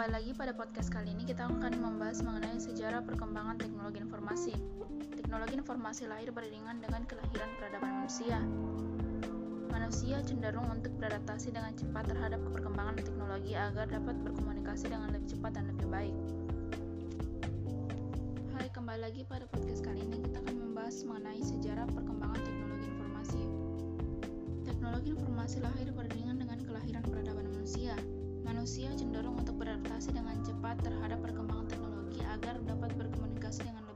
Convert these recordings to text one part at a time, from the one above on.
kembali lagi pada podcast kali ini kita akan membahas mengenai sejarah perkembangan teknologi informasi. Teknologi informasi lahir beriringan dengan kelahiran peradaban manusia. Manusia cenderung untuk beradaptasi dengan cepat terhadap perkembangan teknologi agar dapat berkomunikasi dengan lebih cepat dan lebih baik. Hai, kembali lagi pada podcast kali ini kita akan membahas mengenai sejarah perkembangan teknologi informasi. Teknologi informasi lahir beriringan Manusia cenderung untuk beradaptasi dengan cepat terhadap perkembangan teknologi agar dapat berkomunikasi dengan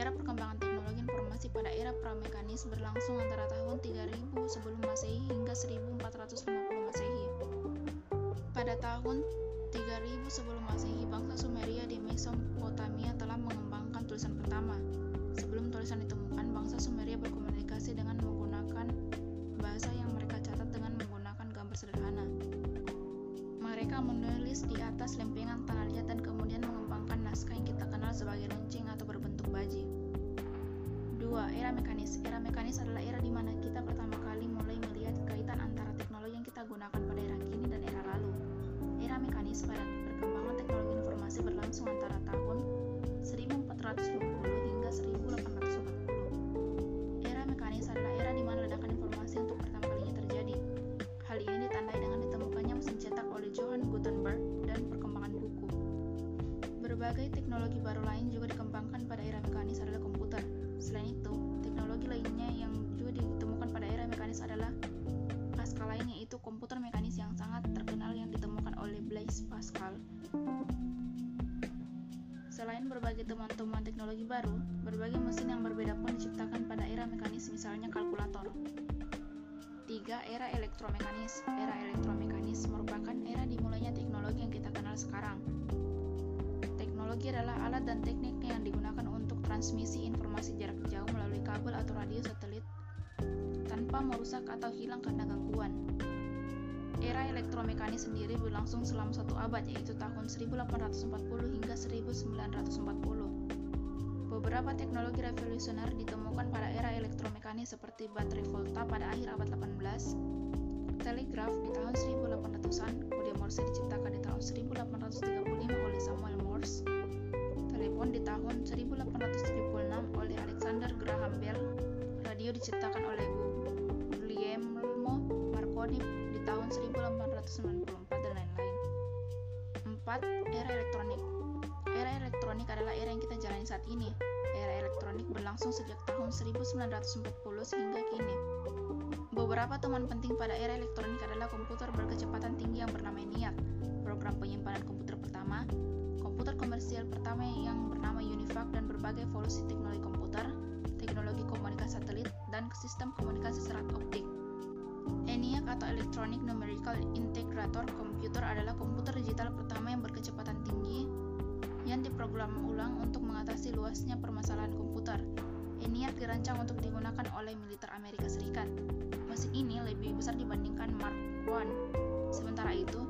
Sejarah perkembangan teknologi informasi pada era pramekanis berlangsung antara tahun 3000 sebelum Masehi hingga 1450 Masehi. Pada tahun 3000 sebelum Masehi, bangsa Sumeria di Mesopotamia telah mengembangkan tulisan pertama. Sebelum tulisan ditemukan, bangsa Sumeria berkomunikasi dengan menggunakan bahasa yang mereka catat dengan menggunakan gambar sederhana. Mereka menulis di atas lempengan tanah liat dan kemudian mengembangkan naskah yang kita kenal sebagai lonceng atau berbentuk baji. 2. Era mekanis. Era mekanis adalah era di mana kita pertama kali mulai melihat kaitan antara teknologi yang kita gunakan pada era kini dan era lalu. Era mekanis pada perkembangan teknologi informasi berlangsung antara tahun 1420 teknologi baru lain juga dikembangkan pada era mekanis adalah komputer. Selain itu, teknologi lainnya yang juga ditemukan pada era mekanis adalah pasca lain yaitu komputer mekanis yang sangat terkenal yang ditemukan oleh Blaise Pascal. Selain berbagai temuan-temuan teknologi baru, berbagai mesin yang berbeda pun diciptakan pada era mekanis misalnya kalkulator. 3. Era elektromekanis Era elektromekanis adalah alat dan teknik yang digunakan untuk transmisi informasi jarak jauh melalui kabel atau radio satelit tanpa merusak atau hilang karena gangguan. Era elektromekanis sendiri berlangsung selama satu abad yaitu tahun 1840 hingga 1940. Beberapa teknologi revolusioner ditemukan pada era elektromekanis seperti baterai volta pada akhir abad 18, telegraf di tahun 1800-an, kode Morse diciptakan di tahun 1835 diciptakan oleh Guglielmo Marconi di tahun 1894 dan lain-lain. 4. Era elektronik Era elektronik adalah era yang kita jalani saat ini. Era elektronik berlangsung sejak tahun 1940 hingga kini. Beberapa teman penting pada era elektronik adalah komputer berkecepatan tinggi yang bernama ENIAC, program penyimpanan komputer pertama, komputer komersial pertama yang bernama UNIVAC dan berbagai evolusi teknologi komputer, komunikasi satelit, dan sistem komunikasi serat optik. ENIAC atau Electronic Numerical Integrator Computer adalah komputer digital pertama yang berkecepatan tinggi yang diprogram ulang untuk mengatasi luasnya permasalahan komputer. ENIAC dirancang untuk digunakan oleh militer Amerika Serikat. Mesin ini lebih besar dibandingkan Mark I. Sementara itu,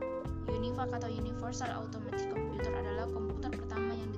UNIVAC atau Universal Automatic Computer adalah komputer pertama yang